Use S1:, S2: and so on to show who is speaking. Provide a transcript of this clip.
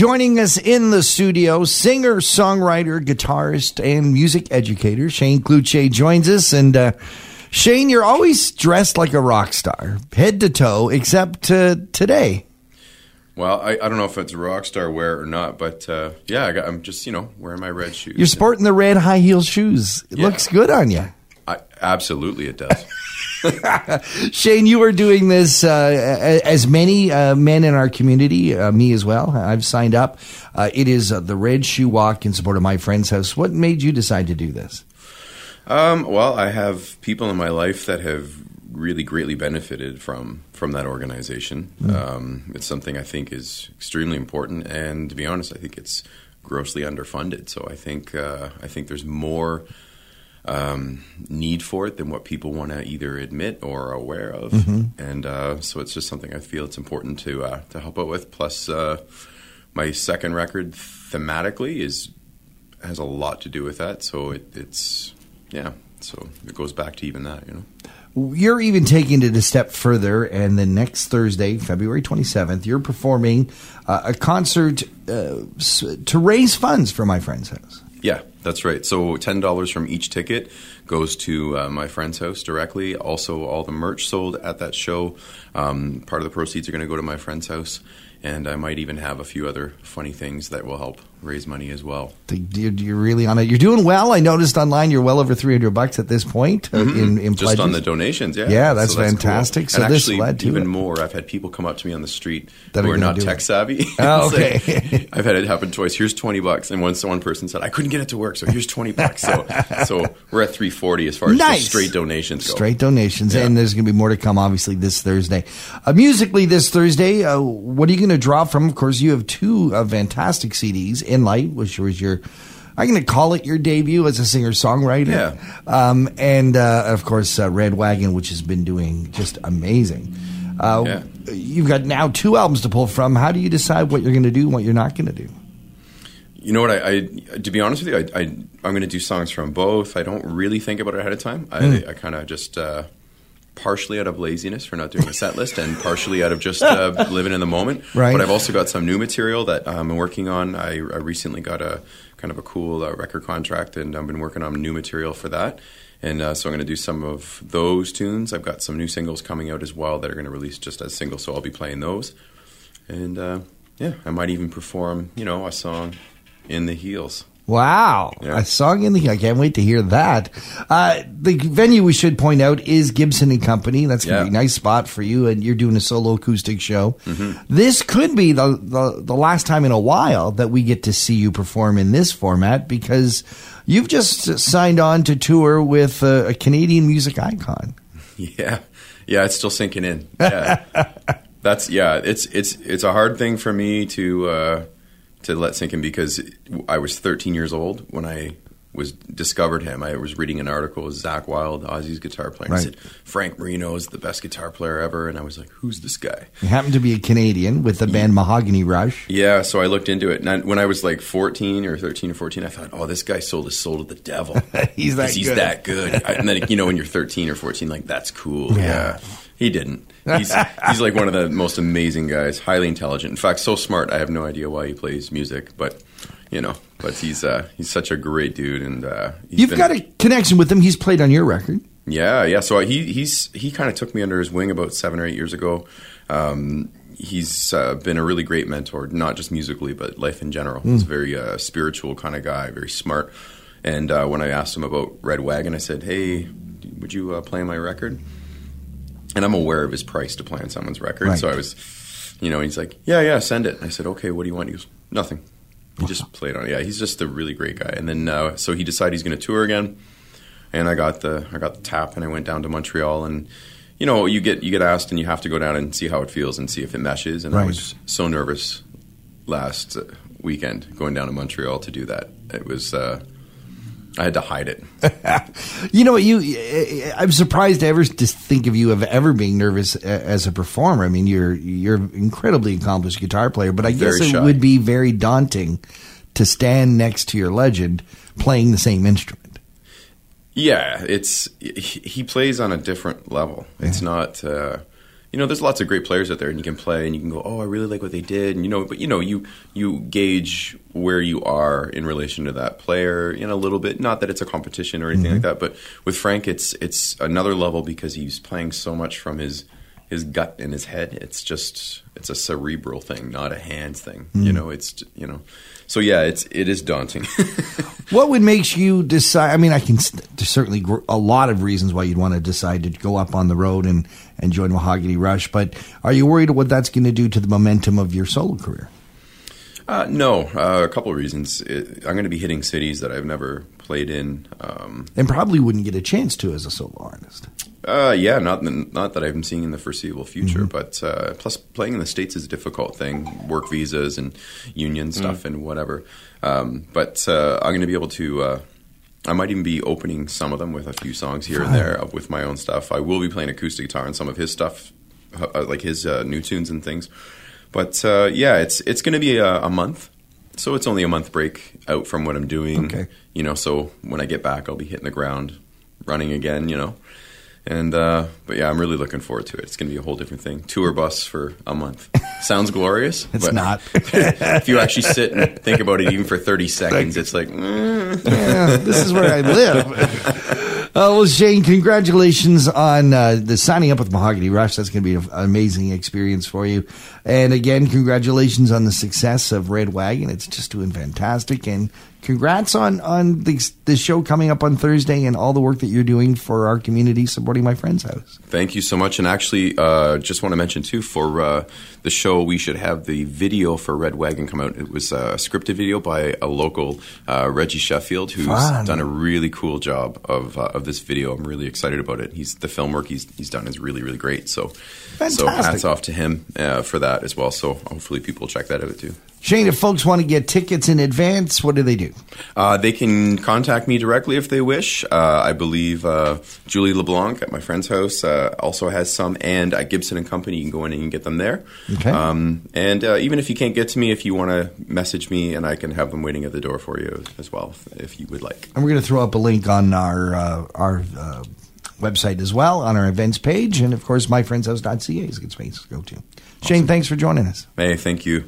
S1: Joining us in the studio, singer, songwriter, guitarist, and music educator Shane Cloutier joins us. And uh, Shane, you're always dressed like a rock star, head to toe, except uh, today.
S2: Well, I, I don't know if it's rock star wear or not, but uh, yeah, I got, I'm just you know wearing my red shoes.
S1: You're sporting the red high heel shoes. It
S2: Yeah.
S1: looks good on you.
S2: I, absolutely, it does.
S1: Shane, you are doing this uh, as many uh, men in our community, uh, me as well. I've signed up. Uh, it is uh, the Red Shoe Walk in support of my friend's house. What made you decide to do this?
S2: um, well, I have people in my life that have really greatly benefited from from that organization. Um, it's something I think is extremely important, and to be honest, I think it's grossly underfunded. So I think uh, I think there's more um, need for it than what people want to either admit or are aware of, and uh, so it's just something I feel it's important to uh, to help out with. Plus, uh, my second record thematically is has a lot to do with that, so it, it's yeah, so it goes back to even that, you know.
S1: You're even taking it a step further, and then next Thursday, February 27th, you're performing uh, a concert uh, to raise funds for my friend's house.
S2: Yeah, that's right. So ten dollars from each ticket goes to uh, my friend's house directly. Also, all the merch sold at that show, um, part of the proceeds are going to go to my friend's house, and I might even have a few other funny things that will help raise money as well.
S1: You're, really on it. You're doing well. I noticed online you're well over 300 bucks at this point uh, in, in
S2: Mm-hmm. Just on the donations, yeah.
S1: Yeah, that's
S2: So cool.
S1: fantastic. So
S2: and
S1: this
S2: actually,
S1: to
S2: even
S1: it.
S2: more. I've had people come up to me on the street
S1: That
S2: who
S1: are
S2: are not tech
S1: it.
S2: savvy.
S1: Oh,
S2: It's like-
S1: okay.
S2: I've had it happen twice. Here's twenty bucks, and once one person said I couldn't get it to work, so here's twenty bucks. So, so we're at three forty as far as
S1: Nice.
S2: straight donations go.
S1: Straight donations,
S2: Yeah.
S1: and there's going to be more to come. Obviously, this Thursday, uh, musically this Thursday. Uh, what are you going to draw from? Of course, you have two uh, fantastic CDs. In Light, which was your, I'm going to call it your debut as a singer songwriter.
S2: Yeah.
S1: Um, and uh, of course, uh, Red Wagon, which has been doing just amazing. Uh,
S2: Yeah.
S1: You've got now two albums to pull from. How do you decide what you're going to do and what you're not going to do?
S2: You know what? I, I to be honest with you, I, I I'm going to do songs from both. I don't really think about it ahead of time. I,
S1: Hmm.
S2: I kind of just. Partially out of laziness for not doing a set list, and partially out of just uh, living in the moment.
S1: Right.
S2: But I've also got some new material that um, I'm working on. I, I recently got a kind of a cool uh, record contract, and I've been working on new material for that. And uh, so I'm going to do some of those tunes. I've got some new singles coming out as well that are going to release just as singles, so I'll be playing those. And uh, yeah, I might even perform, you know, a song in the heels.
S1: Wow,
S2: Yeah.
S1: a song in the I can't wait to hear that. Uh, the venue we should point out is Gibson and Company. That's gonna
S2: Yeah.
S1: be a nice spot for you, and you're doing a solo acoustic show.
S2: Mm-hmm.
S1: This could be the, the the last time in a while that we get to see you perform in this format because you've just signed on to tour with a, a Canadian music icon.
S2: Yeah, yeah, it's still sinking in. Yeah, that's yeah. It's it's it's a hard thing for me to uh, to let sink in because I was 13 years old when I was discovered him. I was reading an article with Zakk Wylde, Ozzy's guitar player.
S1: Right.
S2: He said Frank Marino is the best guitar player ever, and I was like, who's this guy?
S1: You happen to be a Canadian with the band Mahogany Rush.
S2: Yeah, so I looked into it, and I, when I was like 14 or 13 or 14, I thought, oh, this guy sold his soul to the devil.
S1: He's that
S2: he's
S1: good.
S2: that good. And then you know when you're 13 or 14, like that's cool. Yeah, he didn't. He's he's like one of the most amazing guys, highly intelligent. In fact, so smart. I have no idea why he plays music, but you know, but he's uh, he's such a great dude, and uh, he's
S1: You've
S2: been-
S1: got a connection with him. He's played on your record.
S2: yeah, yeah. So he he's he kind of took me under his wing about seven or eight years ago. Um, he's uh, been a really great mentor, not just musically, but life in general. He's a very uh, spiritual kind of guy, very smart. And uh, when I asked him about Red Wagon, I said, "Hey, would you uh, play my record?" And I'm aware of his price to play on someone's record,
S1: Right.
S2: so I was, you know, he's like, "Yeah, yeah, send it." I said, "Okay, what do you want?" He goes, "Nothing." He just played on it. Yeah, he's just a really great guy. And then uh, so he decided he's going to tour again and I got the I got the tap and I went down to Montreal and you know you get you get asked and you have to go down and see how it feels and see if it meshes and I was so nervous last weekend going down to Montreal to do that it was uh, I had to hide it
S1: You know what? You, I'm surprised to ever to think of you of ever being nervous as a performer. I mean, you're you're incredibly accomplished guitar player, but I guess it
S2: shy.
S1: would be very daunting to stand next to your legend playing the same instrument.
S2: yeah it's he he plays on a different level it's not uh, you know, there's lots of great players out there, and you can play, and you can go, oh, I really like what they did, and you know, but you know, you you gauge where you are in relation to that player in a little bit. Not that it's a competition or anything mm-hmm. like that, but with Frank, it's it's another level because he's playing so much from his his gut and his head. It's just it's a cerebral thing, not a hands thing. You know, it's you know, so yeah, it's it is daunting.
S1: What would make you decide? I mean, I can there's certainly gr- a lot of reasons why you'd want to decide to go up on the road and, and join Mahogany Rush, but are you worried what that's going to do to the momentum of your solo career?
S2: Uh, no, uh, a couple of reasons. It, I'm going to be hitting cities that I've never played in. Um,
S1: And probably wouldn't get a chance to as a solo artist.
S2: Uh, yeah, not not that I'm seeing in the foreseeable future, but uh, plus playing in the states is a difficult thing. Work visas and union stuff and whatever. Um, but uh, I'm going to be able to. Uh, I might even be opening some of them with a few songs here and there with my own stuff. I will be playing acoustic guitar and some of his stuff, uh, like his uh, new tunes and things. But uh, yeah, it's it's going to be a, a month, so it's only a month break out from what I'm doing.
S1: Okay.
S2: You know, so when I get back, I'll be hitting the ground running again. You know, and uh, but yeah, I'm really looking forward to it. It's going to be a whole different thing. Tour bus for a month sounds glorious.
S1: It's
S2: but
S1: not.
S2: if you actually sit and think about it, even for 30 seconds, it's like. mm.
S1: yeah, this is where I live. Uh, well, Shane, congratulations on uh, the signing up with Mahogany Rush. That's going to be an amazing experience for you. And again, congratulations on the success of Red Wagon. It's just doing fantastic. And congrats on on the, the show coming up on Thursday and all the work that you're doing for our community supporting my friend's house.
S2: Thank you so much. And actually, uh, just want to mention too for uh, the show, we should have the video for Red Wagon come out. It was a scripted video by a local uh, Reggie Sheffield, who's
S1: Fun.
S2: done a really cool job of uh, of this video. I'm really excited about it. He's the film work he's he's done is really really great. So, so hats off to him uh, for that as well. So hopefully people check that out too.
S1: Shane, if folks want to get tickets in advance, what do they do?
S2: Uh, they can contact me directly if they wish. Uh, I believe uh, Julie LeBlanc at my friend's house uh, also has some, and at Gibson and Company, you can go in and get them there.
S1: Okay.
S2: Um, and uh, even if you can't get to me, if you want to message me, and I can have them waiting at the door for you as well, if, you would like.
S1: And we're going to throw up a link on our uh, our uh, website as well on our events page, and of course, myfriendshouse.ca is a good space to go to. Shane, thanks for joining us.
S2: Hey, thank you.